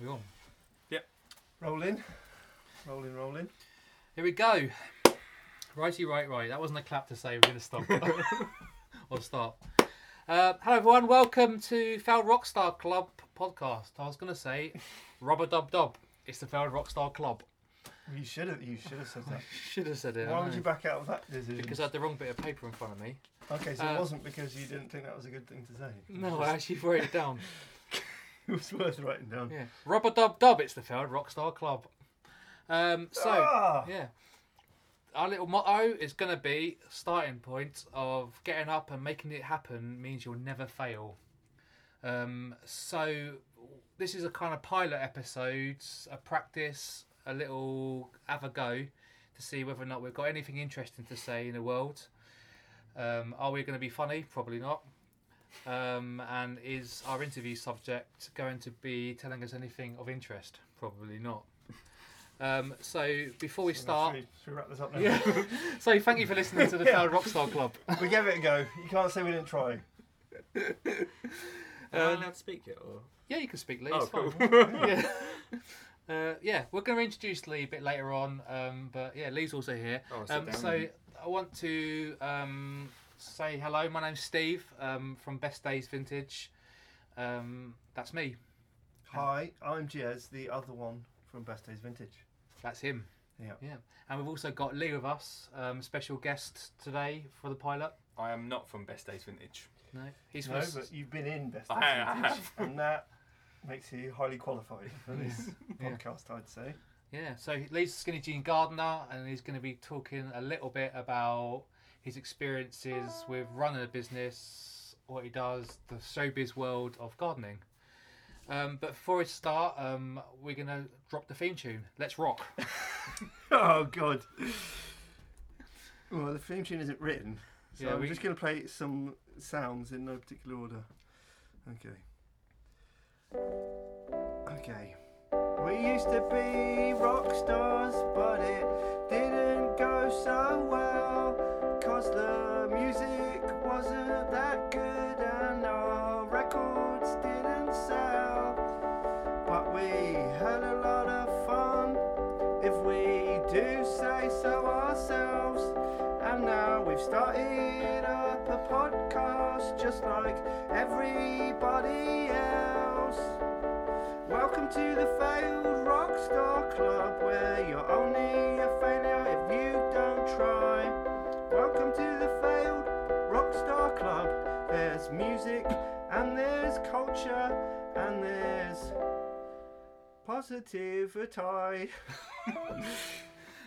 We on? Yep. Rolling, rolling, rolling. Here we go. Righty, right, right. That wasn't a clap to say we're going to stop or start. Uh, hello, everyone. Welcome to Failed Rockstar Club podcast. I was going to say, rubber dub dub. It's the Failed Rockstar Club. You should have. You should have said that. Should have said it. I Why would know. you back out of that decision? Because I had the wrong bit of paper in front of me. okay, so uh, it wasn't because you didn't think that was a good thing to say. No, I actually wrote it down. it was worth writing down. Yeah, rubber dub dub. It's the Failed Rockstar Club. Um, so Ah! yeah, our little motto is going to be starting point of getting up and making it happen means you'll never fail. Um, so this is a kind of pilot episode, a practice, a little have a go to see whether or not we've got anything interesting to say in the world. Um, are we going to be funny? Probably not. Um, and is our interview subject going to be telling us anything of interest? Probably not. Um, so before we start, Should we, should we wrap this up now? yeah. so thank you for listening to the Yeah. Failed Rockstar Club. we gave it a go. You can't say we didn't try. Am I allowed to speak yet? Or? Yeah, you can speak, Lee. Oh, it's fine. cool. yeah. Uh, yeah, we're going to introduce Lee a bit later on, um, but yeah, Lee's also here. Oh, I'll Um, down so. I want to um, say hello. My name's Steve um, from Best Days Vintage. Um, that's me. Hi, I'm Jez, the other one from Best Days Vintage. That's him. Yeah. Yeah. And we've also got Lee with us, um, special guest today for the pilot. I am not from Best Days Vintage. No, he's no, from. but you've been in Best I Days have. Vintage, and that makes you highly qualified for this Yeah. podcast, I'd say. Yeah, so Lee's Skinny Jean Gardener, and he's going to be talking a little bit about his experiences with running a business, what he does, the showbiz world of gardening. Um, but before we start, um, we're going to drop the theme tune. Let's rock. Oh God. Well, the theme tune isn't written, so Yeah, I'm we- just going to play some sounds in no particular order. Okay. Okay. We used to be rock stars, but it didn't go so well. The music wasn't that good and our records didn't sell. But we had a lot of fun if we do say so ourselves. And now we've started up a podcast just like everybody else. Welcome to the Failed Rockstar Club, where you're only a There's music and there's culture and there's positivity.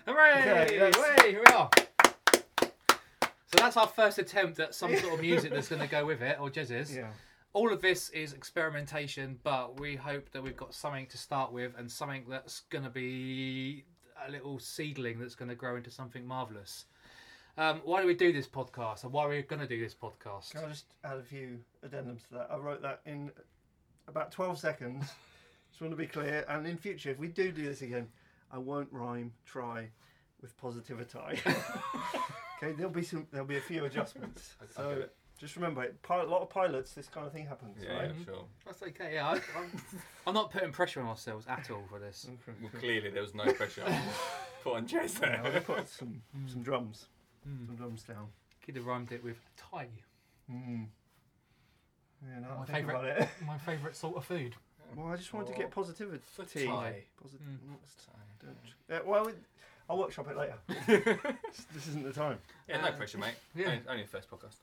Hooray! Okay, that's- Hooray! Here we are. So that's our first attempt at some sort of music that's going to go with it, or Jez's. Yeah. all of this is experimentation, but we hope that we've got something to start with and something that's going to be a little seedling that's going to grow into something marvelous. Um, why do we do this podcast, and why are we going to do this podcast? Can I just add a few addendums to that? I wrote that in about 12 seconds. just want to be clear. And in future, if we do do this again, I won't rhyme try with positivity. okay, there'll be some. There'll be a few adjustments. I- I so get just remember, pi- a lot of pilots, this kind of thing happens, Yeah, right? yeah, sure. That's okay. Yeah, I, I'm, I'm not putting pressure on ourselves at all for this. Well, clearly there was no pressure put on Jez Yeah, I'll put some some drums, Mm. some drums down. Could have rhymed it with Thai. Mm. Yeah, no, My I'll think favourite- about it. My favourite sort of food. Well, I just wanted to get positivity. Tie. Posi- Mm. Don't. Yeah, well, it- I'll workshop it later. this, this isn't the time. Yeah, no Uh, pressure, mate. yeah. Only, only the first podcast.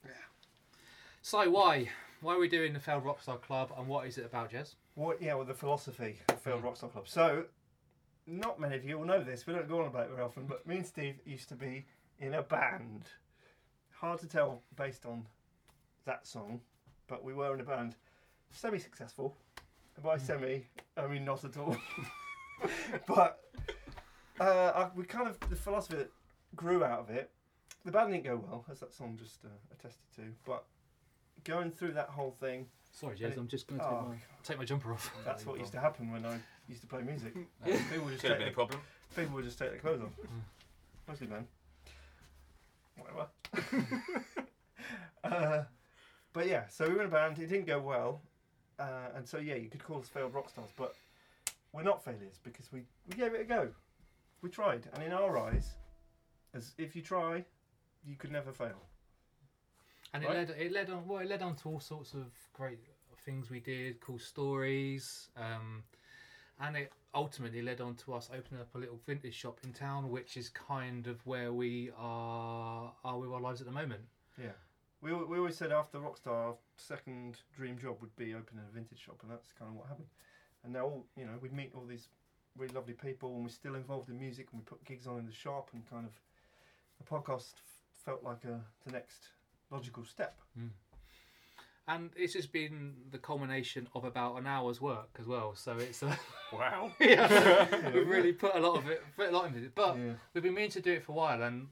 So why? Why are we doing the Failed Rockstar Club, and what is it about, Jez? What? Yeah, well, the philosophy of Failed Rockstar Club. So, not many of you will know this. We don't go on about it very often, but me and Steve used to be in a band. Hard to tell based on that song, but we were in a band. Semi-successful. And by semi, I mean not at all. but uh, I, we kind of the philosophy that grew out of it. The band didn't go well, as that song just uh, attested to. But going through that whole thing, Sorry, And Jez. I'm just going to take, oh, my, take my jumper off. that's what used to happen when I used to play music. People would just Could have take been a problem. people would just take their clothes off. Mostly men. Whatever. uh, but yeah, so we were in a band. It didn't go well, uh, and so yeah, you could call us failed rock stars. But we're not failures because we, we gave it a go. We tried, and in our eyes, as if you try, you could never fail. And Right. it led it led on well it led on to all sorts of great things we did, cool stories, um, and it ultimately led on to us opening up a little vintage shop in town, which is kind of where we are are with our lives at the moment. Yeah. We, we always said after Rockstar, our second dream job would be opening a vintage shop, and that's kind of what happened. And now, all, you know, we meet all these really lovely people, and we're still involved in music, and we put gigs on in the shop, and kind of the podcast f- felt like a the next logical step. Hmm. And it's just been the culmination of about an hour's work as well. So it's uh, Wow. yeah, we've really put a lot of it, put a lot into it. But yeah. We've been meaning to do it for a while, and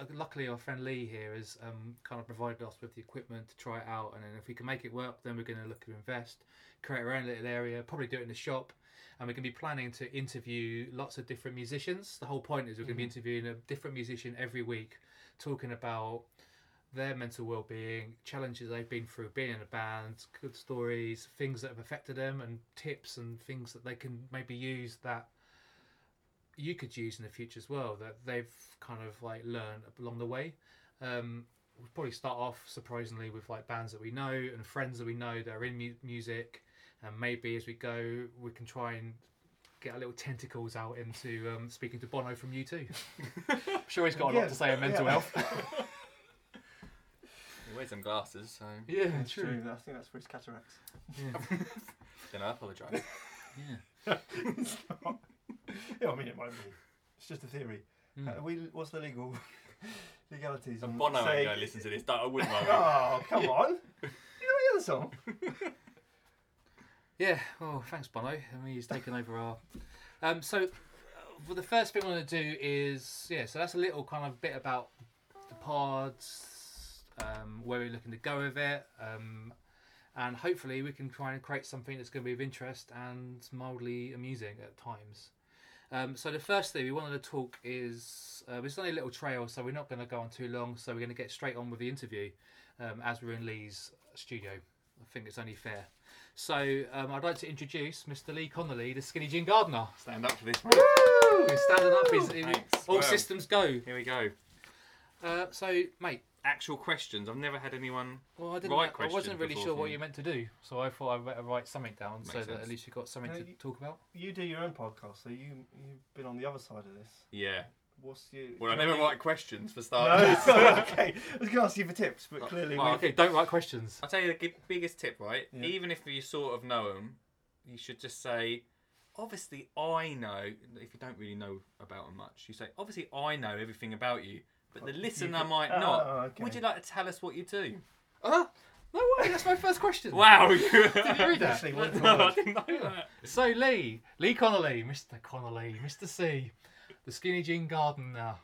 uh, luckily our friend Lee here has um, kind of provided us with the equipment to try it out. And then if we can make it work, then we're going to look to invest, create our own little area, probably do it in the shop. And we're going to be planning to interview lots of different musicians. The whole point is we're going to be interviewing a different musician every week, talking about their mental well-being, challenges they've been through being in a band, good stories, things that have affected them, and tips and things that they can maybe use that you could use in the future as well that they've kind of like learned along the way. Um, we'll probably start off surprisingly with like bands that we know and friends that we know that are in mu- music, and maybe as we go, we can try and get a little tentacles out into um, speaking to Bono from U2. I'm sure he's got a lot to say on mental yeah. health. He wears some glasses, so yeah, It's true. I think that's for his cataracts. Yeah. then I apologise. yeah. It's not- yeah, I mean, it might be. It's just a theory. Mm. Uh, we, what's the legal legalities? And on Bono ain't saying- going to listen to this. Don't, I wouldn't worry. Oh, come on! You know the other song? Yeah, well, thanks, Bono. I mean, he's taken over our. Um, so, uh, well, the first thing I want to do is yeah. So that's a little kind of bit about the pods, um, where we're looking to go with it, um, and hopefully we can try and create something that's going to be of interest and mildly amusing at times. Um, so the first thing we wanted to talk is uh, it's only a little trail, so we're not going to go on too long. So we're going to get straight on with the interview um, as we're in Lee's studio. I think it's only fair. So um, I'd like to introduce Mr. Lee Connolly, the Skinny Jean Gardener. Stand up for this. He's standing up. Thanks. all systems go. Here we go. Uh, so, mate, Actual questions. I've never had anyone. well, I didn't. Right I question wasn't really before sure what from- you meant to do, so I thought I'd better write something down so Makes that at least you've got something No, to you- talk about. You do your own podcast, so you you've been on the other side of this. Yeah. What's your? Well, I can never you- write questions for starters. it's not okay. I was going to ask you for tips, but clearly Oh, we. Okay, don't write questions. I'll tell you the gi- biggest tip, right? Yeah. Even if you sort of know them, you should just say, obviously, I know. If you don't really know about them much, you say, obviously, I know everything about you, but the listener could- might Oh, not. okay. Would you like to tell us what you do? Uh, no way, that's my first question. Wow! Did you read that? Actually, word no, I didn't know that. So, Lee, Lee Connolly, Mr. Connolly, Mr. C, the Skinny Jean Gardener.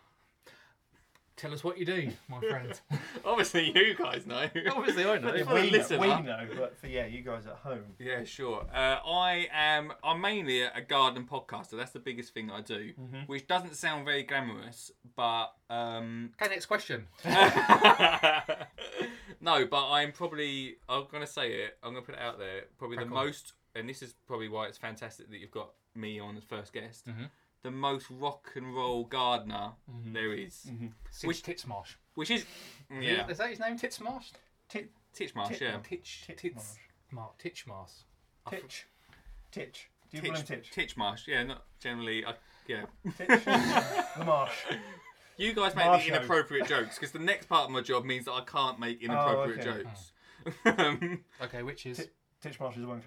Tell us what you do, my friend. Obviously, you guys know. Obviously, I know. But Yeah, we, know, listener- we know, but for yeah, you guys at home. Yeah, sure. Uh, I am. I'm mainly a, a garden podcaster. That's the biggest thing I do, Mm-hmm. which doesn't sound very glamorous, but um, Okay, next question. no, but I'm probably. I'm gonna say it. I'm gonna put it out there. Probably Crack the on. most, and this is probably why it's fantastic that you've got me on as first guest. Mhm. The most rock and roll gardener there is. Mm-hmm. Since Which- Titsmarsh. which is yeah, Is that his name? Titsmarsh? Tit, Titchmarsh. Tit- Yeah, Titch. Titchmarsh. Tits. Titchmarsh. Titch, Titch. Do you call him Titch, Titch? Titchmarsh. Yeah, not generally. I, yeah. Titch. the marsh. You guys make Marsho. the inappropriate jokes because the next part of my job means that I can't make inappropriate okay. jokes. um, Okay, which is. Tit- Titch Marsh is a wanker.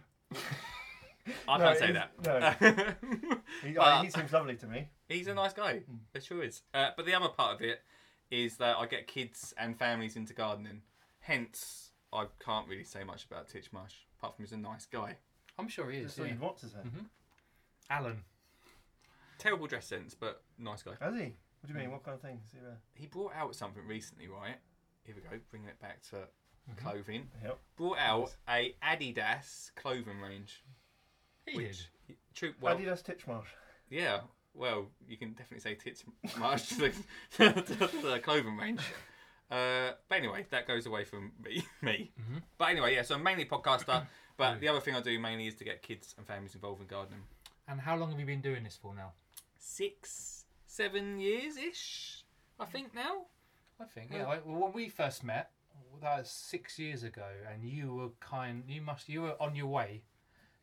I No, can't say it's- that. No, he, But- he seems lovely to me. He's a nice guy. It sure is. Uh, but the other part of it is that I get kids and families into gardening. Hence, I can't really say much about Titchmarsh, apart from he's a nice guy. I'm sure he is. That's what Yeah. you'd want to say. Mhm. Alan. Terrible dress sense, but nice guy. Has he? What do you mean? What kind of things? Is he, uh, He brought out something recently, right? Here we go, bringing it back to Mm-hmm. clothing. Yep. Brought out a Adidas clothing range. He which, did. True, well, Adidas Titchmarsh. Yeah, well, you can definitely say tits march to the, to the clothing range. Uh, but anyway, that goes away from me. me. Mhm. But anyway, yeah, so I'm mainly a podcaster, but the other thing I do mainly is to get kids and families involved in gardening. And how long have you been doing this for now? Six, seven years ish, I think now. I think yeah. well, when we first met, that was six years ago, and you were kind. You must. You were on your way,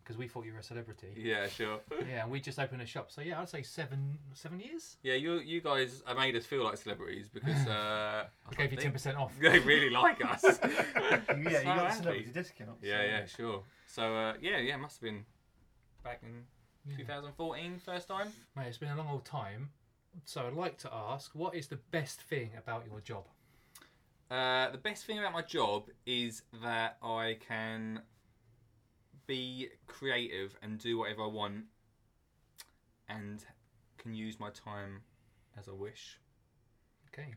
because we thought you were a celebrity. Yeah, sure. Yeah, and we just opened a shop. So yeah, I'd say seven seven years. Yeah, you you guys have made us feel like celebrities because uh, I gave you ten percent off. They really like us. yeah, So you got the happy. celebrity discount. Yeah, so- yeah, sure. So uh, yeah, yeah, must have been back in Yeah. 2014, first time. Mate, it's been a long old time. So I'd like to ask, what is the best thing about your job? Uh, the best thing about my job is that I can be creative and do whatever I want, and can use my time as I wish. Okay.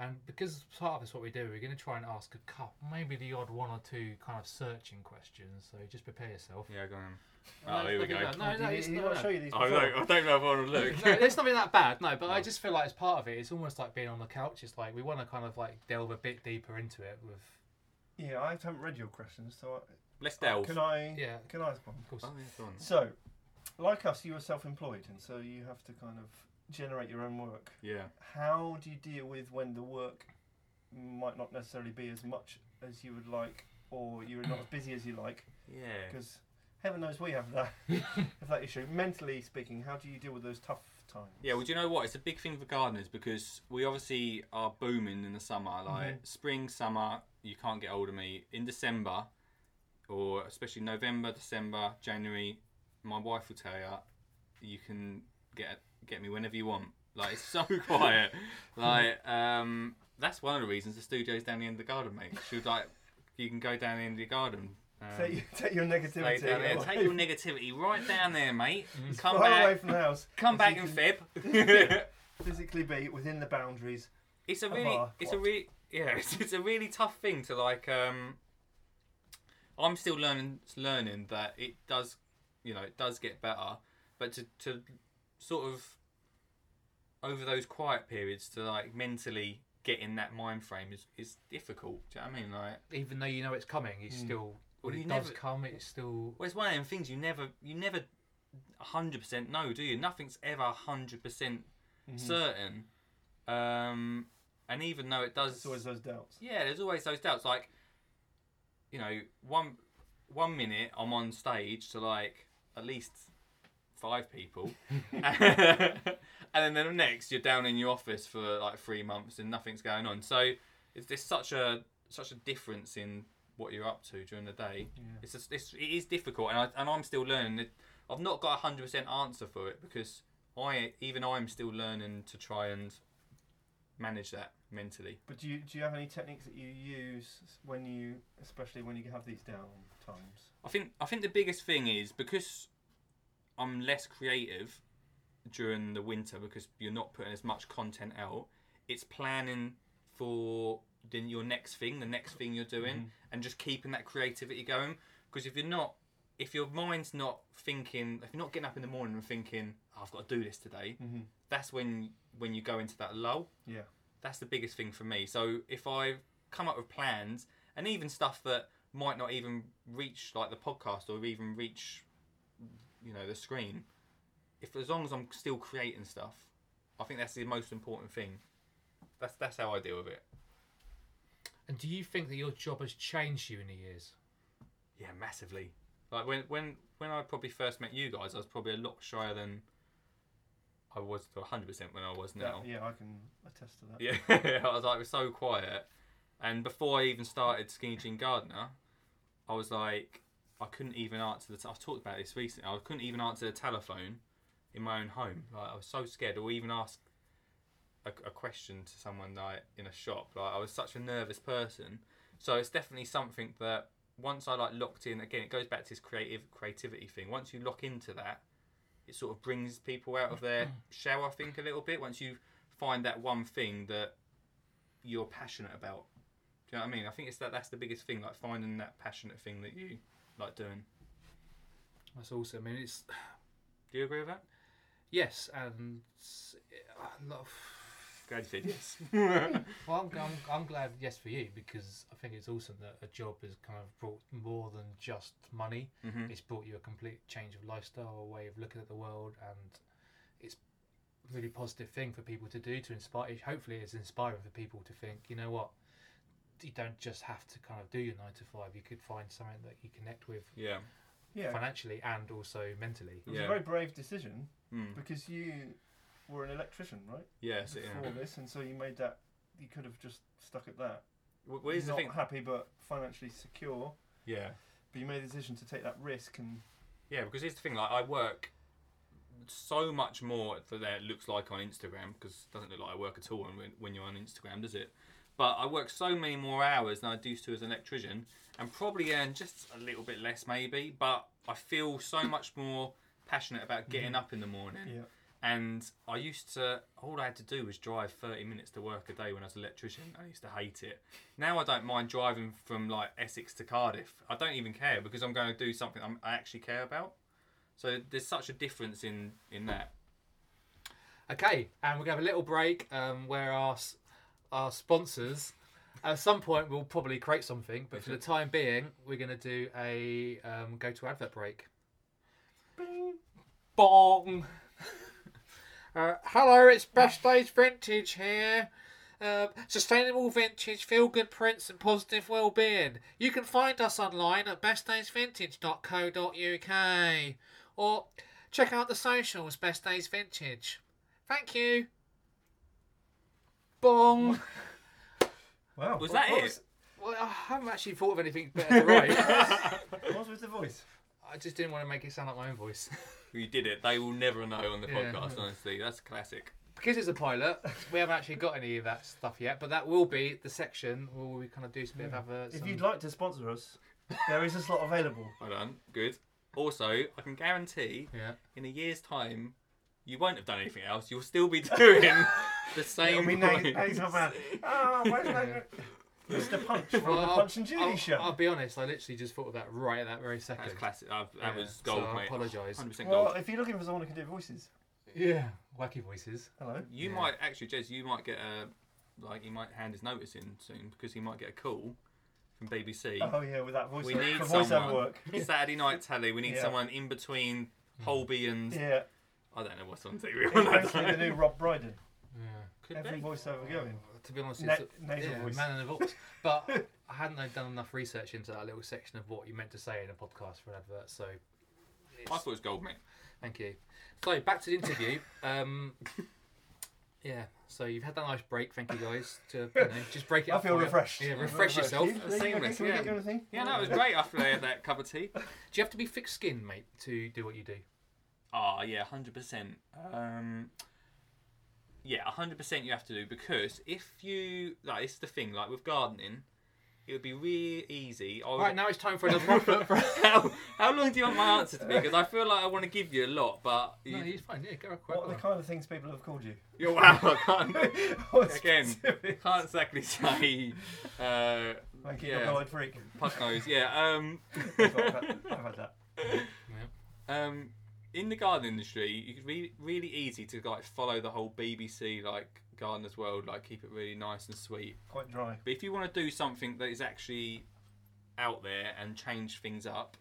And because part of this what we do, we're going to try and ask a couple, maybe the odd one or two kind of searching questions. So just prepare yourself. Yeah, go on. No, Oh, here we go. at. No, no, it's you not. want no. to show you these I before? don't, I don't know if I want to look. no, it's not been that bad. No, but I oh. just feel like as part of it, it's almost like being on the couch. It's like we want to kind of like delve a bit deeper into it with, Yeah, I haven't read your questions, so I, Let's delve. can I? yeah, Can I ask one? of course. Oh, yeah, go on. So, like us, you are self-employed, and so you have to kind of generate your own work. Yeah. How do you deal with when the work might not necessarily be as much as you would like, or you're not as busy as you like? Yeah. Because heaven knows we have that have that issue. Mentally speaking, how do you deal with those tough times? Yeah, well, do you know what? It's a big thing for gardeners because we obviously are booming in the summer. Like Mhm. spring, summer, you can't get hold of me. In December, or especially November, December, January, my wife will tell you, you can get get me whenever you want. Like it's so quiet. Like um, that's one of the reasons the studio's down the end of the garden, mate. She was like, you can go down the end of the garden. Um, Take, take your negativity. down there. Take your negativity right down there, mate. Come far back. away from the house. Come back in Feb. Physically be within the boundaries. it's a really it's a really yeah it's, it's a really tough thing to like um i'm still learning learning that it does you know it does get better but to to sort of over those quiet periods to like mentally get in that mind frame is is difficult do you know what i mean like Even though you know it's coming, it's Mm. still when Well, it you does never- come, it's still well it's one of them things you never you never 100% know do you nothing's ever 100% Mhm. certain um and even though it does It's always those doubts. Yeah, there's always those doubts. Like, you know, one one minute I'm on stage to like at least five people, and then the next you're down in your office for like three months and nothing's going on. So it's there's such a such a difference in what you're up to during the day. Yeah. It's just, it's it is difficult, and I and I'm still learning. It, I've not got a hundred percent answer for it because I even I'm still learning to try and manage that mentally. But do you do you have any techniques that you use when you, especially when you have these down times? I think I think the biggest thing is because I'm less creative during the winter because you're not putting as much content out. It's planning for then your next thing, the next thing you're doing, Mhm. and just keeping that creativity going. Because if you're not, if your mind's not thinking, if you're not getting up in the morning and thinking, oh, "I've got to do this today," Mm-hmm. That's when when you go into that lull. Yeah. That's the biggest thing for me. So if I come up with plans and even stuff that might not even reach like the podcast or even reach you know the screen, if as long as I'm still creating stuff, I think that's the most important thing. That's that's how I deal with it. And do you think that your job has changed you in the years? Yeah, massively. Like when when when I probably first met you guys, I was probably a lot shyer than I was to 100% when I was now. Yeah, I can attest to that. Yeah, I was like, it was so quiet. And before I even started Skinny Jean Gardener, I was like, I couldn't even answer the. T- I've talked about this recently. I couldn't even answer the telephone in my own home. Like I was so scared, or even ask a, a question to someone like in a shop. Like I was such a nervous person. So it's definitely something that once I like locked in. Again, it goes back to this creative creativity thing. Once you lock into that, it sort of brings people out of their mm-hmm. shell. I think a little bit. Once you find that one thing that you're passionate about. Do you know what I mean? I think it's that that's the biggest thing, like finding that passionate thing that you like doing. That's awesome. I mean, it's Do you agree with that? yes, and uh, a lot of Glad you said yes. Well, I'm, I'm, I'm glad, yes, for you because I think it's awesome that a job has kind of brought more than just money. hmm It's brought you a complete change of lifestyle, a way of looking at the world, and it's a really positive thing for people to do to inspire. Hopefully, it's inspiring for people to think, you know what, you don't just have to kind of do your nine to five. You could find something that you connect with Yeah. Yeah. financially and also mentally. It was Yeah. a very brave decision Mm. because you were an electrician, right? Yeah. So, Before yeah. this, and so you made that. You could have just stuck at that. Well, here's the Not thing. happy, but financially secure. Yeah. But you made the decision to take that risk, and Yeah, because here's the thing. Like, I work so much more than it looks like on Instagram because it doesn't look like I work at all when, when you're on Instagram, does it? But I work so many more hours than I used to as an electrician, and probably earn just a little bit less, maybe. But I feel so much more passionate about getting mm-hmm. up in the morning. yeah, And I used to, all I had to do was drive 30 minutes to work a day when I was an electrician. I used to hate it. Now I don't mind driving from like Essex to Cardiff. I don't even care because I'm going to do something I'm, I actually care about. So there's such a difference in, in that. Okay, and we're going to have a little break um, where our our sponsors. At some point, we'll probably create something, but for the time being, we're going to do a um, go to advert break. Bong. Uh, hello, it's Best Days Vintage here. Uh, sustainable vintage, feel good prints, and positive well being. You can find us online at bestdaysvintage.co.uk or check out the socials, Best Days Vintage. Thank you. Bong. wow. Was what, that what it? Was, Well, I haven't actually thought of anything better to write. what was with the voice? I just didn't want to make it sound like my own voice. You did it. They will never know on the Yeah. podcast, honestly. That's classic. because it's a pilot, we haven't actually got any of that stuff yet, but that will be the section where we kind of do some bit of adverts. If you'd like to sponsor us, there is a slot available. Well done. Good. Also, I can guarantee Yeah. in a year's time, you won't have done anything else. You'll still be doing the same I mean, points. Oh, where's that? Mr. Punch from the I'll- Punch and Judy I'll, show. I'll be honest, I literally just thought of that right at that very second. That's classic. Uh, that Yeah, was gold, so I mate. apologise. 100% well, gold. if you're looking for someone who can do voices, Yeah. Wacky voices. hello. You Yeah. might actually, Jez. You might get a like. He might hand his notice in soon because he might get a call from BBC. Oh yeah, with that voice. We need for voiceover someone. work. Saturday night telly. We need Yeah. someone in between Holby and Yeah, I don't know what's on TV. he's basically the new Rob Brydon. Yeah. Could Every be. voiceover going. To be honest, Na- it's a, nasal yeah, voice. man in the box. But I hadn't done enough research into that little section of what you meant to say in a podcast for an advert. So, I thought it was gold, mate. thank you. So back to the interview. um, yeah. So you've had that nice break. Thank you guys. To you know, just break it I up. feel for you. refreshed. Yeah, I feel refresh yourself. Can you- Seamless, Can we yeah. get you anything? Yeah, no, it was great after I had that cup of tea. Do you have to be thick skinned, mate, to do what you do? Oh yeah, hundred percent. Um, yeah, hundred percent. You have to do because if you like, it's the thing. Like with gardening, it would be really easy. I would, Right now it's time for another advert. How, how long do you want my answer to be? Because I feel like I want to give you a lot, but you, no, he's fine. Yeah, go quick. What are the kind of things people have called you? you're wow. I can't, What Again. specifics? can't exactly say. Uh, Like you yeah. yeah. freak. puck nose. Yeah. Um, I've had, I've had that. um, in the garden industry, you could be really easy to like follow the whole BBC like gardener's world, like keep it really nice and sweet. Quite dry. But if you want to do something that is actually out there and change things up,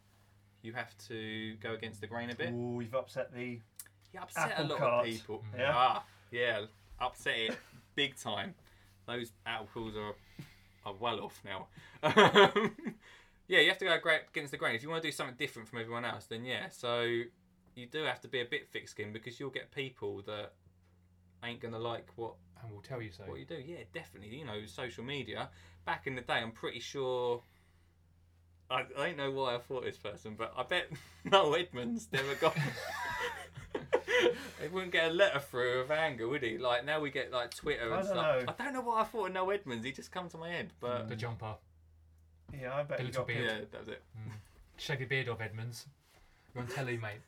you have to go against the grain a bit. Ooh, you've upset the. You upset Apple a lot cart. of people. Yeah. Ah, yeah, upset it big time. Those apples are are well off now. Yeah, you have to go against the grain. If you want to do something different from everyone else, then yeah. So you do have to be a bit thick-skinned because you'll get people that ain't gonna like what And we'll tell you so. what you do. Yeah, definitely. You know, social media. Back in the day, I'm pretty sure. I, I don't know why I thought this person, but I bet Noel Edmonds never got. he wouldn't get a letter through of anger, would he? Like now we get like Twitter I and don't stuff. know. I don't know what I thought of Noel Edmonds. He just come to my head, but The jumper. Yeah, I bet The you little got. beard. yeah, that was it. Mm. Shaggy beard of Edmonds. You're on telly, mate.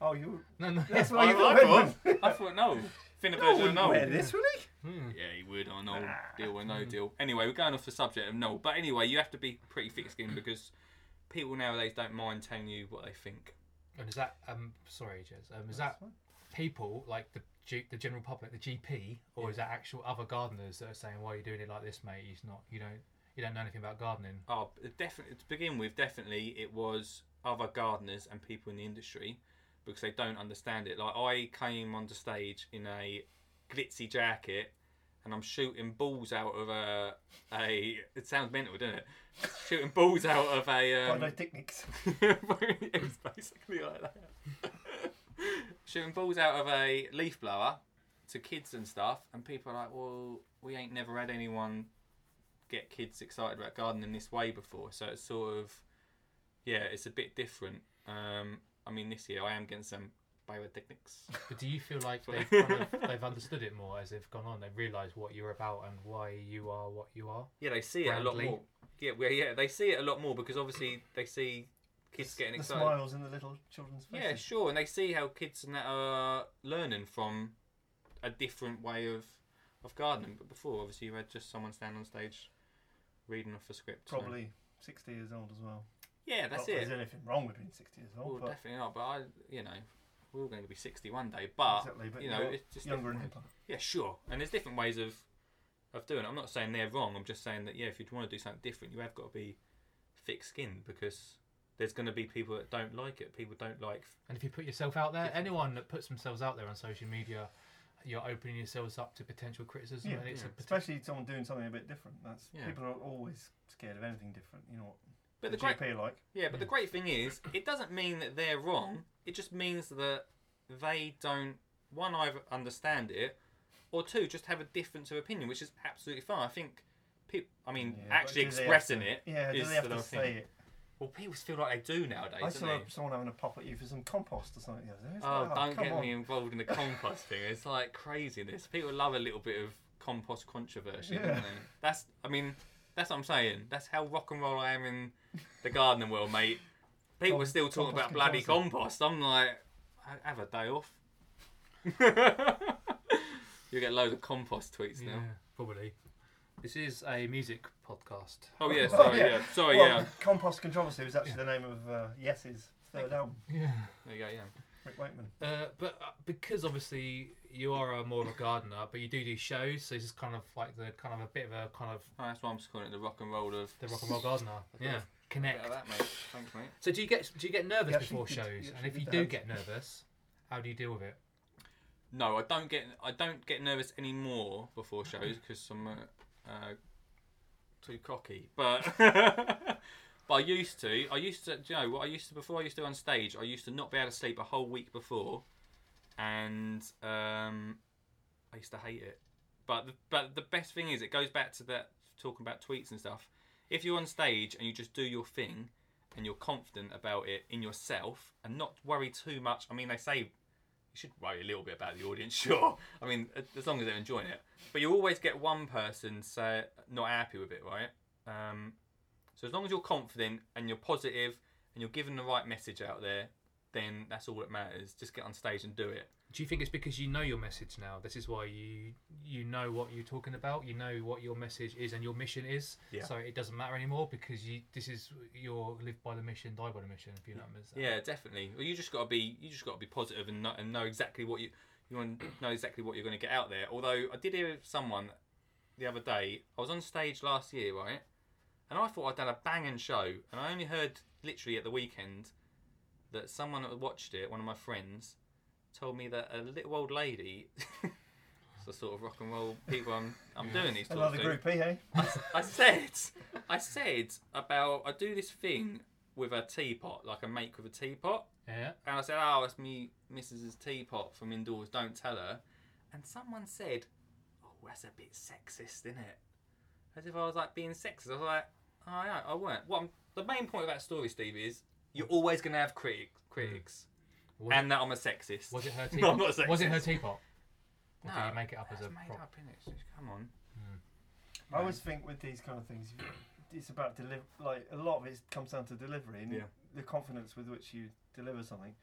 Oh, you. No, no. That's I, why you I got thought, Edmund. I thought no. Thinner No, version of wouldn't wear this, would he? Hmm. Yeah, he would on no Nah. deal or no deal. Anyway, we're going off the subject of Noel. But anyway, you have to be pretty thick-skinned because people nowadays don't mind telling you what they think. And is that um sorry, Jez? Um, is that people like the G- the general public, the GP, or is that actual other gardeners that are saying, "Why are you doing it like this, mate? He's not. You don't. You don't know anything about gardening." Oh, definitely. To begin with, definitely it was other gardeners and people in the industry because they don't understand it. Like I came onto stage in a glitzy jacket and I'm shooting balls out of a a. It sounds mental, doesn't it? shooting balls out of a. Um, Pyrotechnics. it's basically like that. shooting balls out of a leaf blower to kids and stuff, and people are like, "Well, we ain't never had anyone get kids excited about gardening this way before." So it's sort of, yeah, it's a bit different. Um, I mean, this year I am getting some pyrotechnics. But do you feel like they've kind of, they've understood it more as they've gone on? They've realised what you're about and why you are what you are. Yeah, they see it a lot more. Yeah, well, yeah, they see it a lot more because obviously they see kids getting the excited. smiles in the little children's faces. Yeah, sure, and they see how kids and that uh, are learning from a different way of of gardening. But before, obviously, you had just someone stand on stage reading off a script. so- Probably 60 years old as well. Yeah, that's Not it. There's anything wrong with being 60 years old, Well, but definitely not. But I, you know, we're all going to be sixty one day. But exactly. But you know, you're it's just younger and different ways. hipper. Yeah, sure. And there's different ways of of doing it. I'm not saying they're wrong. I'm just saying that yeah, if you want to do something different, you have got to be thick-skinned because there's going to be people that don't like it. People don't like. And if you put yourself out there, anyone that puts themselves out there on social media, you're opening yourselves up to potential criticism. Yeah, and it's yeah. a pot- Especially someone doing something a bit different. That's Yeah. people are always scared of anything different. You know what But the the great GP are like. Yeah, but the great thing is, it doesn't mean that they're wrong. It just means that they don't one either understand it, or two just have a difference of opinion, which is absolutely fine. I think people. I mean, Yeah, actually do they have expressing to- it. Yeah, do is they have the to say thing. it? Well, people feel like they do nowadays, I don't saw they? someone having a pop at you for some compost or something. the other oh, oh, don't get on. me involved in the compost thing. It's like craziness. People love a little bit of compost controversy, Yeah. don't they? That's. I mean, that's what I'm saying. That's how rock and roll I am in the gardening world, mate. People are Com- still talking about bloody controversy. compost. I'm like, have a day off. you get loads of compost tweets yeah, now. probably. This is a music podcast. Oh yeah, Oh, sorry, yeah. yeah, sorry, well, yeah. Compost Controversy was actually the name of uh, Yes's third album. Yeah. There you go, yeah. Rick Wakeman. Uh, but uh, because obviously you are a more of a gardener, but you do do shows, so this is kind of like the kind of a bit of a kind of Oh, that's why I'm just calling it the rock and roll of. the rock and roll gardener. Yeah, Bit connect. that, mate. Thanks, mate. So do you get do you get nervous You before shows? you And if you do get nervous, how do you deal with it? No, I don't get I don't get nervous anymore before shows because I'm uh, uh, too cocky. But but I used to. I used to. Do you know what I used to before I used to go on stage? I used to not be able to sleep a whole week before, and um, I used to hate it. But the, but the best thing is, it goes back to that talking about tweets and stuff. If you're on stage and you just do your thing, and you're confident about it in yourself, and not worry too much. I mean, they say you should worry a little bit about the audience, sure. I mean, as long as they're enjoying it. But you always get one person say not happy with it, right? Um, so as long as you're confident and you're positive and you're giving the right message out there, then that's all that matters. Just get on stage and do it. Do you think it's because you know your message now? This is why you you know what you're talking about. You know what your message is and your mission is. Yeah. So it doesn't matter anymore because you this is your live by the mission, die by the mission. If you know what I mean. Yeah, definitely. Well, you just got to be you just got to be positive and know, and know exactly what you you want to know exactly what you're going to get out there. Although I did hear someone the other day. I was on stage last year, right? And I thought I'd done a banging show, and I only heard literally at the weekend that someone that watched it, one of my friends, told me that a little old lady. it's the sort of rock and roll people I'm I'm doing these talks Another to. group, eh? hey? I, I said, I said about I do this thing with a teapot, like a make with a teapot, Yeah. and I said, "Oh, it's me, Mrs.'s teapot from indoors. Don't tell her." And someone said, "Oh, that's a bit sexist, isn't it?" As if I was like being sexist. I was like, "Oh, yeah, I weren't." What I'm, the main point of that story, Steve, is you're always going to have critics. critics, Was, and that I'm a sexist. was it her No, teapot? I'm not a was it her teapot? Or No, did you make it up as That's a made prop? up, innit? Just Come on. Hmm. I always think with these kind of things, it's about deliver. Like a lot of it comes down to delivery and Yeah. the confidence with which you deliver something,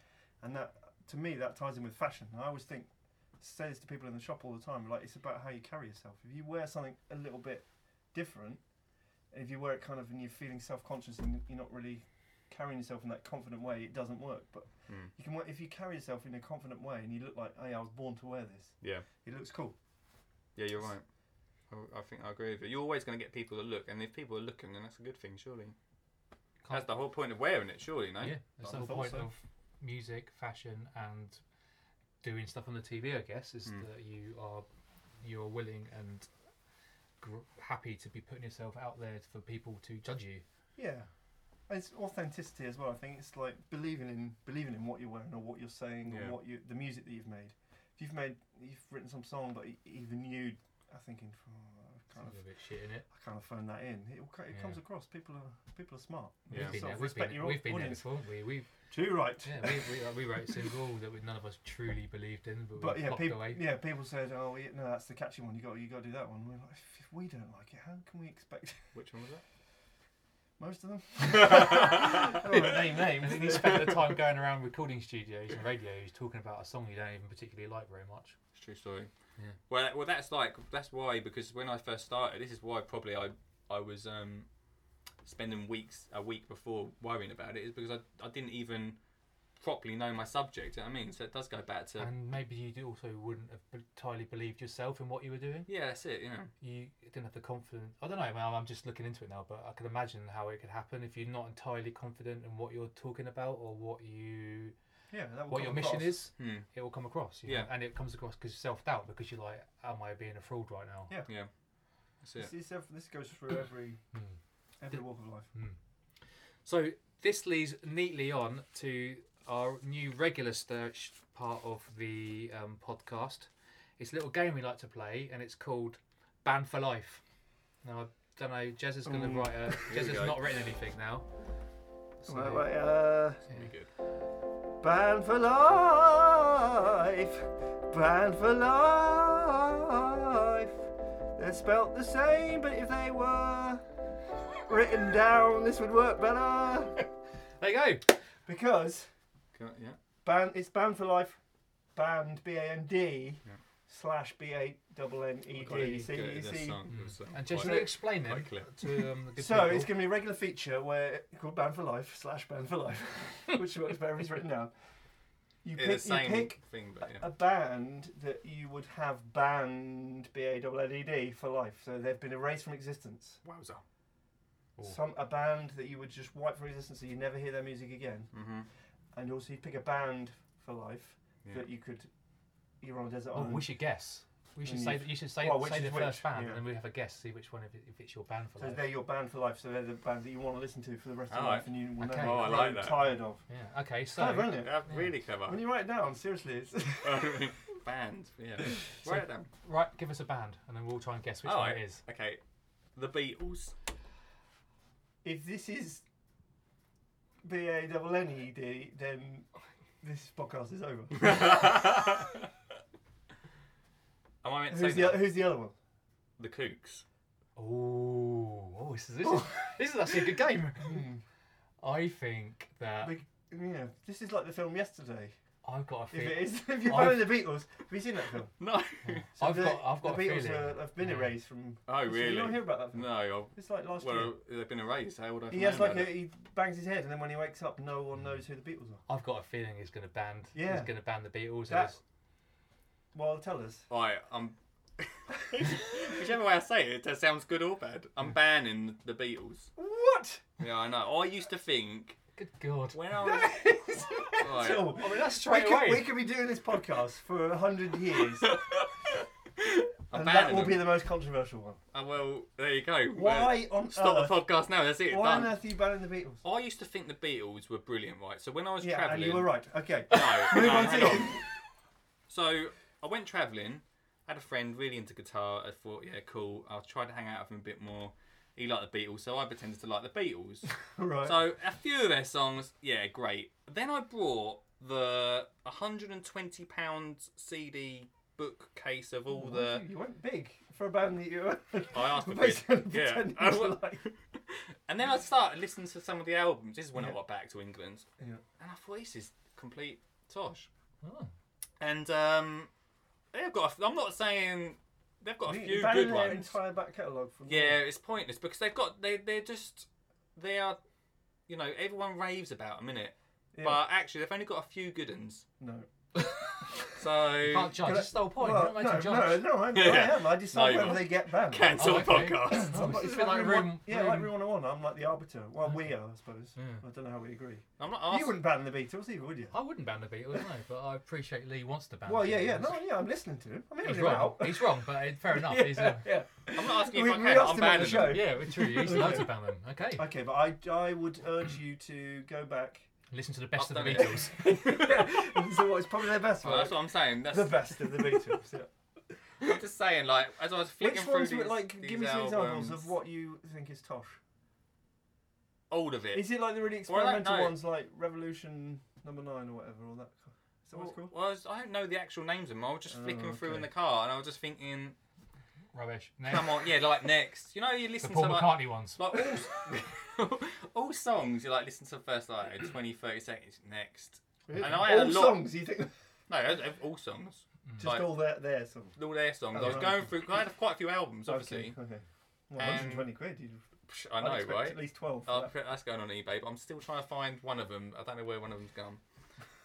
and that to me that ties in with fashion. I always think say this to people in the shop all the time. Like it's about how you carry yourself. If you wear something a little bit different, and if you wear it kind of and you're feeling self-conscious and you're not really carrying yourself in that confident way, it doesn't work. But Mm. you can if you carry yourself in a confident way and you look like, hey, I was born to wear this. Yeah. It looks cool. Yeah, you're right. I, I think I agree with you. You're always going to get people to look, and if people are looking, then that's a good thing, surely. That's the whole point of wearing it, surely, no? Yeah, that's I the whole point so. of music, fashion, and doing stuff on the TV. I guess is Mm. that you are you're willing and gr- happy to be putting yourself out there for people to judge you. Yeah. It's authenticity as well. I think it's like believing in believing in what you're wearing or what you're saying Yeah. or what you the music that you've made. If you've made you've written some song, but even you are thinking, oh, I kind Sounds of a bit shit in it. I kind of phoned that in. It, it comes across. People are people are smart. Yeah. We've been, there, we've been, we've been there before. We we Too right. yeah we, we, we wrote a single that we, none of us truly believed in, but, But we yeah, people away. yeah people said, oh yeah, no, that's the catchy one. You got you got to do that one. We're like, if, if we don't like it, how can we expect Which one was that? Most of them? I don't want to name And names. then you spent the time going around recording studios and radios talking about a song you don't even particularly like very much. It's a true story. Yeah. Well, well, that's like that's why because when I first started, this is why probably I I was um, spending weeks a week before worrying about it is because I I didn't even properly know my subject. You know what I mean? So it does go back to And maybe you do also wouldn't have entirely believed yourself in what you were doing. yeah, that's it. You know. You didn't have the confidence. I don't know. Well, I'm just looking into it now, but I can imagine how it could happen if you're not entirely confident in what you're talking about or what you Yeah, that what come your mission is. Hmm. It will come across. You Yeah. know? and it comes across because self doubt because you're like, am I being a fraud right now? Yeah. Yeah. That's it. This, this, this goes through every Hmm. every walk of life. So this leads neatly on to our new regular search part of the um, podcast. It's a little game we like to play, and it's called Ban for Life. Now I don't know. Jez is going to Mm. write a. Jez has go. not written anything now. So, Right, right, uh, It's gonna be good. band for life, Ban for life. They're spelt the same, but if they were written down, this would work better. There you go. Because Can I- yeah. band, it's band for life, band B A N D Yeah. slash B A double N E Got See, you see. Mm. um, And just to explain them quite clear. to um, the So people. it's going to be a regular feature where called Band for Life slash Band for Life, which is better if it's written down. You Yeah, pick, the same you pick thing, but a- yeah. a band that you would have banned B A double N E D for life. So they've been erased from existence. Wowza. Some a band that you would just wipe from existence, so you never hear their music again. Mm-hmm. And also you pick a band for life Yeah. that you could. You're on a desert Oh, island. we should guess. We should And say you've- that you should say, well, which say is the which, first band, yeah. and then we have a guess. See which one if, it, if it's your band for life. So they're your band for life. So they're the band that you want to listen to for the rest of your Alright. life, and you will Okay. never Oh, I grow like that. tired of. Yeah. Okay. So Clever, isn't it? Yeah, really clever. When you write it down, seriously, it's. Band. Yeah. So- Write it down. right, give us a band, and then we'll try and guess which Oh, one right. it is. Okay. The Beatles. if this is B A double N E D, then this podcast is over. Am I meant to who's, say the, that? who's the other one? The Kooks. Oh, oh, this is this is, this is actually a good game. Hmm. I think that Big- yeah, this is like the film yesterday. I've got a If feeling. it is, if you're I've- the Beatles, have you seen that film? No. So I've the, got- I've got the a Beatles feeling. are, have been Yeah. erased from. Oh, So really? You don't hear about that film? No. I- It's like last year. Well, they've been erased. How would I? He know has like about a, it? he bangs his head, and then when he wakes up, no one knows who the Beatles are. I've got a feeling he's going to ban. Yeah. He's going to ban the Beatles. That- as- Well, tell us. Right, I'm. Whichever way I say it, it sounds good or bad. I'm banning the Beatles. What? Yeah, I know. I used to think Good God. when I was. That is Right. mental. I mean, that's We straight could, away. we could be doing this podcast for a hundred years, and that banning will them. be the most controversial one. Oh, well, there you go. Why on Stop earth? the podcast now. That's it. Why on Done. earth are you banning the Beatles? I used to think the Beatles were brilliant, right? So when I was Yeah, travelling, you were right. Okay. No, Move no, on to hang you. on. So I went travelling, had a friend really into guitar. I thought, yeah, cool. I'll try to hang out with him a bit more. He liked the Beatles, so I pretended to like the Beatles. right. So a few of their songs, yeah, great. Then I brought the 120 pound CD bookcase of all the. you went big for a band that you I asked for big. Yeah. like. And then I started listening to some of the albums. This is when I got back to England, Yeah. and I thought this is complete tosh. Oh. And um, they've got. A, I'm not saying they've got a You- few good ones. entire back catalogue from. Yeah, it's pointless because they've got they they're just they are you know, everyone raves about them, innit? Yeah. But actually, they've only got a few good ones. no. So You can't judge. Can I- That's the whole point. Well, You're not no, meant no, no, I'm, Yeah. I am. I decide No, whether are. they get banned. cancel Oh, the okay. podcast. I'm It's it's a like room room- Yeah, room- like Room 101. I'm like the arbiter. Well, we are, I suppose. Yeah. I don't know how we agree. I'm not asking You wouldn't ban the Beatles either, would you? I wouldn't ban the Beatles, no, but I appreciate Lee wants to ban. Well, the yeah, yeah. No, yeah, I'm listening to him. I'm He's hearing him wrong. out. He's wrong, but fair enough. yeah, He's a, yeah. I'm not asking We- if I can. I'm him the banning show. them. yeah, it's true. He's allowed to ban them. Okay. Okay, but I, I would urge you to go back. Listen to the best of the Beatles. yeah. So what's probably their best Well, that's what I'm saying. That's, The best of the Beatles. Yeah. I'm just saying, like, as I was flicking Which through ones these, like? these Give me some examples of what you think is tosh. all of it. Is it like the really Well, I don't experimental know. ones, like Revolution Number Nine or whatever, or that? Is that what it's Well, called? well, I was- I don't know the actual names of them. I was just Oh, flicking through in the car, and I was just thinking, Rubbish. No. come on, yeah, like next. You know, you The listen Paul to like, McCartney ones. like all, all songs. You like listen to the first like 20, 30 seconds. Next, And I had all a lot- songs. You think no, all songs. just Like- all their their songs? All their songs. Oh, I was right. going through. I had quite a few albums, obviously. Okay. okay. Well, 120 quid. You'd, Psh, I I'd know, expect right? At least 12. For Oh, that. that's going on eBay, but I'm still trying to find one of them. I don't know where one of them's gone.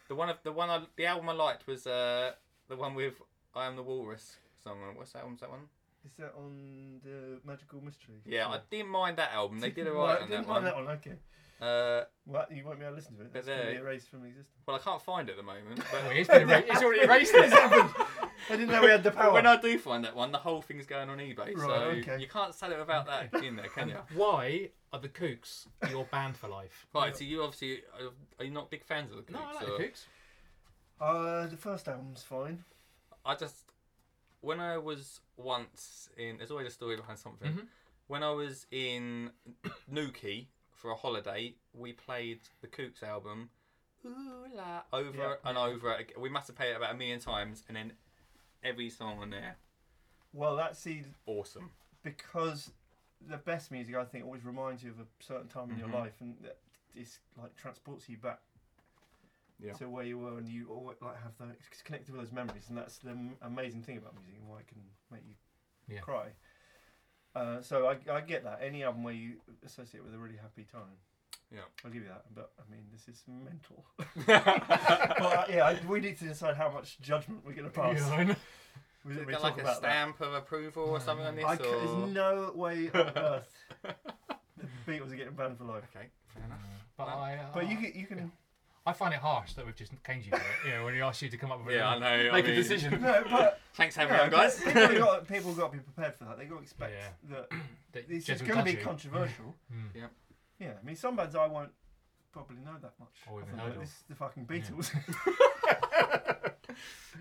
The one of the one I, the album I liked was uh, the one with "I Am the Walrus" song. What's that album's that one? Is that on the Magical Mystery? Yeah, I didn't mind that album. They did Right, alright on didn't one. mind that one. Okay. Uh, Well, you won't be able to listen to it. But That's going to be erased from existence. well, I can't find it at the moment. But he's, been erased. it's already erased it. I didn't know we had the power. when I do find that one, the whole thing's going on eBay. so Right, okay. you can't sell it without that in there, can you? Why are the Kooks your band for life? Right. So you obviously are, are you not big fans of the No, I Kooks, like or- the Kooks. Uh, the first album's fine. I just when I was once in there's always a story behind something. Mhm. When I was in Newquay for a holiday, we played the Kooks album Ooh la over Yeah. and over. ag- We must have played it about a million times, and then every song on there, Well, that's see awesome. because the best music I think always reminds you of a certain time in your Mhm. life, and it's like transports you back Yeah. to where you were, and you always like have the it's connected with those memories, and that's the m- amazing thing about music and why it can make you Yeah. cry. Uh, so I, I get that any album where you associate with a really happy time. Yeah. I'll give you that, but I mean this is mental. but uh, yeah, I, we need to decide how much judgment we're going to pass. Yeah, I know. We Is didn't it really like a about that. stamp of approval or something on this? I c- or... there's no way on earth the Beatles are getting banned for life. Okay, fair enough. But Well, I, uh, But you can, you can I find it harsh that we've just caned you for it. You know, when he asked you to come up with Yeah, a, I know. make I a mean, decision. no, but Thanks for you having me on, guys. people have got people got to be prepared for that. They got to expect Yeah. that that this is going to be you. controversial. Mm. Yeah. Yeah, I mean some bands I won't probably know that much. Or even I'll heard think, of. This is the fucking Beatles.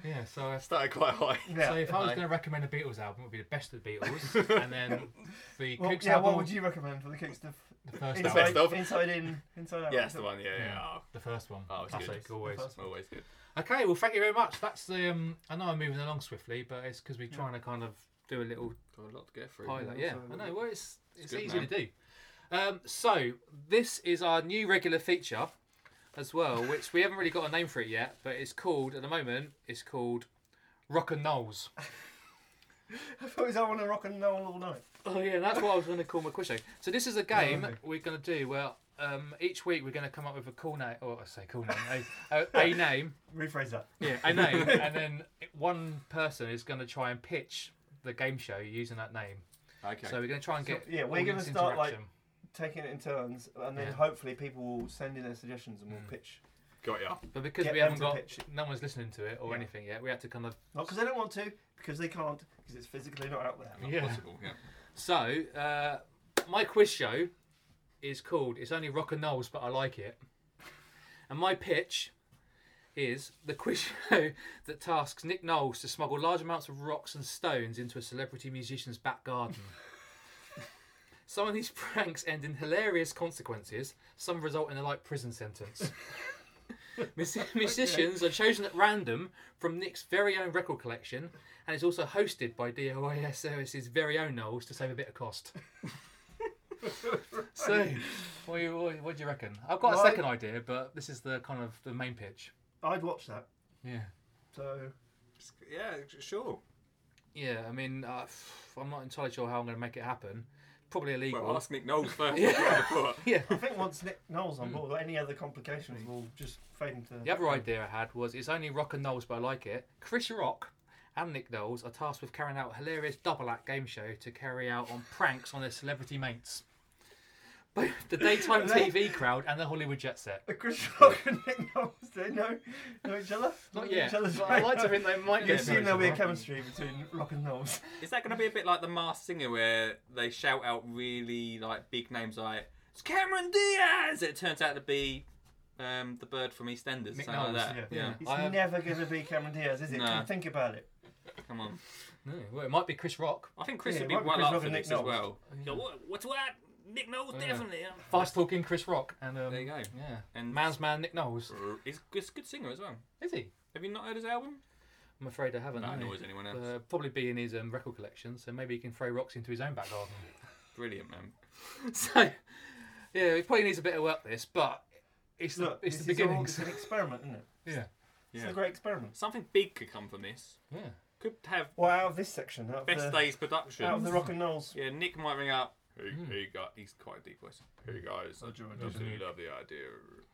Yeah, so I Started quite high. yeah. so if I was going to recommend a Beatles album, it would be the best of the Beatles, and then the well, Kooks yeah, album, what would you recommend for the kicks? The the first inside, Best of. inside in, inside out. Yeah, that's the one. Yeah, yeah. Yeah. Oh, the first one, Oh, it's classic, good. always. First one. always good. Okay, well, thank you very much. That's the. Um, I know I'm moving along swiftly, but it's because we're trying to kind of do a little Got a lot to get through. pilot. Yeah, Yeah, so- I know. Well, it's it's, good, easy man. to do. Um, so this is our new regular feature as well, which we haven't really got a name for it yet, but it's called at the moment. It's called Rock and Knowles. I thought it was I want to rock and roll all night. Oh yeah, that's what I was going to call my quiz show. So this is a game okay. we're going to do. Well, um, each week we're going to come up with a cool name, or I say cool name, a, a, a name, Rephrase that. yeah, a name, and then one person is going to try and pitch the game show using that name. Okay. So we're going to try and So, get yeah, we're gonna audience start, like, interaction. Taking it in turns, and then Yeah. hopefully people will send in their suggestions and we'll Mm. pitch. Got ya. But because get we them haven't to got, pitch it. no one's listening to it or Yeah. anything yet, we had to kind of. Not because they don't want to, because they can't, because it's physically not out there. Not Yeah. possible. Yeah. So uh, my quiz show is called "It's Only Rock and Knowles, but I Like It," and my pitch is the quiz show that tasks Nick Knowles to smuggle large amounts of rocks and stones into a celebrity musician's back garden. Some of these pranks end in hilarious consequences. Some result in a light prison sentence. Mus- Musicians are chosen at random from Nick's very own record collection, and it's also hosted by DIY SOS's very own Knowles to save a bit of cost. so, what do, you, what, what do you reckon? I've got a Right. second idea, but this is the kind of the main pitch. I'd watch that. Yeah. So Yeah. Sure. Yeah, I mean, uh, I'm not entirely sure how I'm going to make it happen probably illegal. Well, ask Nick Knowles first. Yeah. Yeah. I think once Nick Knowles on hmm. board, any other complications will just fade into. The other idea I had was it's only Rock and Knowles, but I like it. Chris Rock and Nick Knowles are tasked with carrying out a hilarious double act game show to carry out on pranks on their celebrity mates. Both the daytime TV crowd and the Hollywood jet set. The Chris Rock and Nick Knowles, they know, know each other? Not yet. Each other's but I like to think they might You get assume there'll be a chemistry between Rock and Knowles. Is that going to be a bit like the Masked Singer, where they shout out really like big names like "It's Cameron Diaz"? It turns out to be um, the bird from EastEnders, Nick something like that. Yeah. Yeah. It's I never going to be Cameron Diaz, is it? No. Come on, Think about it. come on. No, well, it might be Chris Rock. I think Chris Yeah, would it be might be well Chris up Rock for and Nick this as Knowles. well. You go, "What- What's that? Nick Knowles, Yeah. definitely. Fast talking Chris Rock and um, There you go. Yeah, And man's man Nick Knowles. he's, he's a good singer as well. Is he? Have you not heard his album? I'm afraid I haven't. No, no. nor has anyone else. Uh, probably be in his um, record collection, so maybe he can throw rocks into his own back garden. Brilliant, man. so, yeah, he probably needs a bit of work. This, but it's the Look, it's this the is all- beginnings. It's an experiment, isn't it? yeah, It's Yeah. a great experiment. Something big could come from this. yeah. Could have Well, out of this section, out of, best the, days production. out of the Rock and Knowles. Yeah, Nick might ring up. Hey, Hmm. hey, guy, he's quite a deep voice. Hey guys, I Oh, do you want- absolutely do you- love the idea.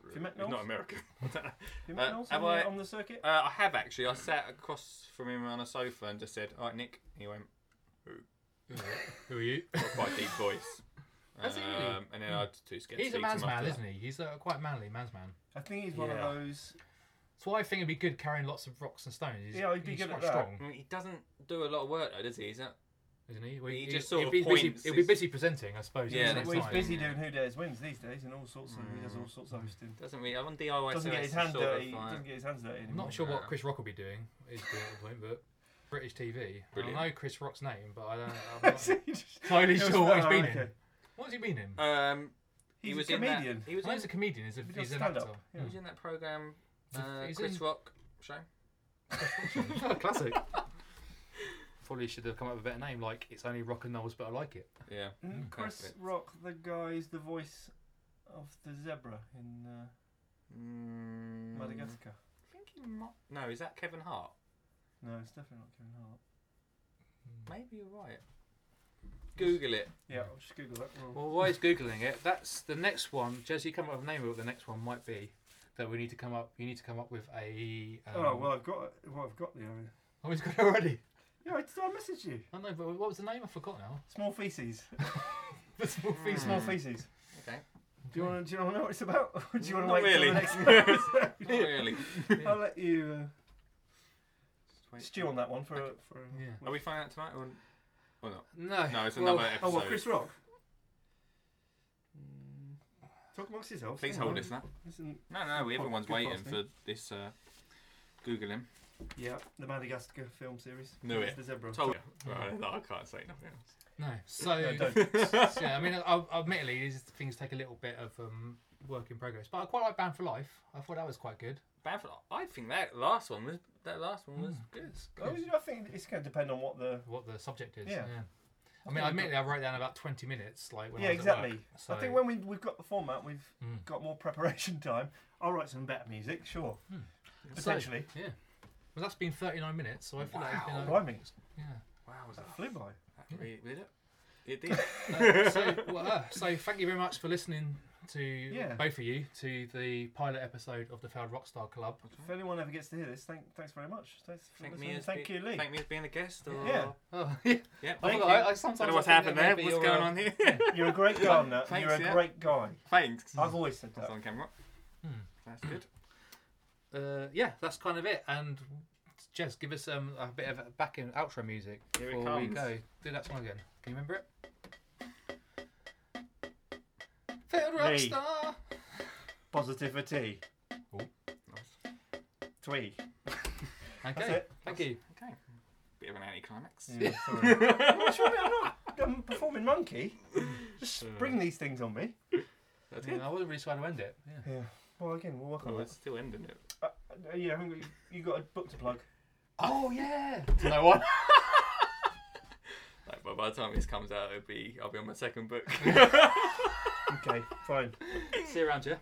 Have you met He's not American. Have you met Uh, Knowles have on, I- the, on the circuit? uh, I have actually. I sat across from him on a sofa and just said, "All right, Nick." He went, Who Who are you? got quite a deep voice. Has he really? um, and then I was too scared. to He's a man's man, isn't he? He's a quite manly man's man. I think he's one yeah. of those. That's why I think it'd be good carrying lots of rocks and stones. He's, Yeah, he'd be he's good quite at that. strong, that. I mean, he doesn't do a lot of work though, does he? He's not, isn't he? Well, He he- just sort of be busy. He'll be busy presenting, I suppose. Yeah, at the that's Well, he's time. busy yeah. doing Who Dares Wins these days and all sorts of. He does all sorts of hosting. doesn't really. I'm on DIY. Doesn't so get his it's hands sort of dirty. Doesn't get his hands dirty Anymore. I'm not sure what Chris Rock will be doing. Is the point, but British TV. Brilliant. I know Chris Rock's name, but I don't. I'm not he just- entirely It was- sure what he's oh, been okay. in. What's he been in? Um, he was a in that- comedian. he was I in, he's a comedian. He's, a, He he's an stand-up, actor. yeah. he was in that program. Uh, Chris in- Rock show. Oh, classic. Probably should have come up with a better name, like it's only rock and rolls, but I like it. Yeah. Isn't Chris Perfect. Rock, the guy, is the voice of the zebra in uh, Mm, Madagascar. I think he might. No, is that Kevin Hart? No, it's definitely not Kevin Hart. Maybe you're right. Google it. Yeah, I'll just Google that. Well, Well, while he's googling it, that's the next one. Jesse, come up with a name of what the next one might be. That we need to come up. You need to come up with a. Um, oh well, I've got well, I've got the. Uh, Oh, he's got it already. Yeah, I, I messaged you. I know, but what was the name? I forgot now. Small feces. The small Hmm. feet. Small feces. Okay. Do you want to? Do you want to know what it's about? Or do you want to Not wait really. till the next episode? Not really. I'll let you uh, Wait. stew on that one for a, for. A, Yeah. Are we finding out tonight or, or not? No. No, it's well, another episode. Oh, what Chris Rock? Talk amongst yourselves. Please hold on. listener. Listen, No, no, Good everyone's pod- waiting for this uh, Googling. Yeah, the Madagascar film series. Knew It's it. The zebra. Told you. Right, no, I can't say nothing else. No. So. No, don't. yeah, I mean, I, admittedly, these things take a little bit of um, work in progress, but I quite like Band for Life. I thought that was quite good. Bad for, I think that last one was that last one was Mm. good. Oh, I think it's going to depend on what the. What the subject is. Yeah. I mean, admittedly, I wrote down about twenty minutes, like when yeah, I was at exactly. work, so, I think when we we've got the format, we've Mm. got more preparation time. I'll write some better music, sure. So, Potentially. yeah. Well, that's been thirty-nine minutes, so I feel like it's been. Wow. A, Blimey, yeah. Wow, was that? that flew by. that really, did it? It did. Uh, so, well, uh, so thank you very much for listening to Yeah. both of you to the pilot episode of the Failed Rockstar Club. If anyone ever gets to hear this, thank, thanks very much. Thanks for Thank me listening. as Thank be- you, Lee. Thank me as being a guest. Or... Yeah. Oh, yeah. Yeah. I, Thank forgot, you. I, I sometimes Don't know what's I happened there. What's you're, going uh, on here? You're a great gardener. Thanks, You're a yeah. great guy. Thanks. I've always said That's that. on camera. Hmm. That's good. Uh, yeah, that's kind of it. And Jess, give us um, a bit of back in outro music Here it before we comes. go. Do that song again. Can you remember it? Failed Lee. Rockstar. Positivity. Nice. Twee. Okay, it. thank you. Okay. Bit of an anticlimax. Yeah, sorry. What's wrong? I'm not I'm performing monkey. Just bring these things on me. That's Yeah, good. I wasn't really trying to end it. Yeah. Yeah. Well, again, we'll work on that. it's still ending it. Yeah, haven't we- you got a book to plug. Oh yeah. No one. Like, but by the time this comes out, it'll be I'll be on my second book. Okay, fine. See you around, yeah.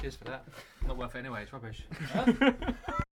Cheers for that. Not worth it anyway. It's rubbish.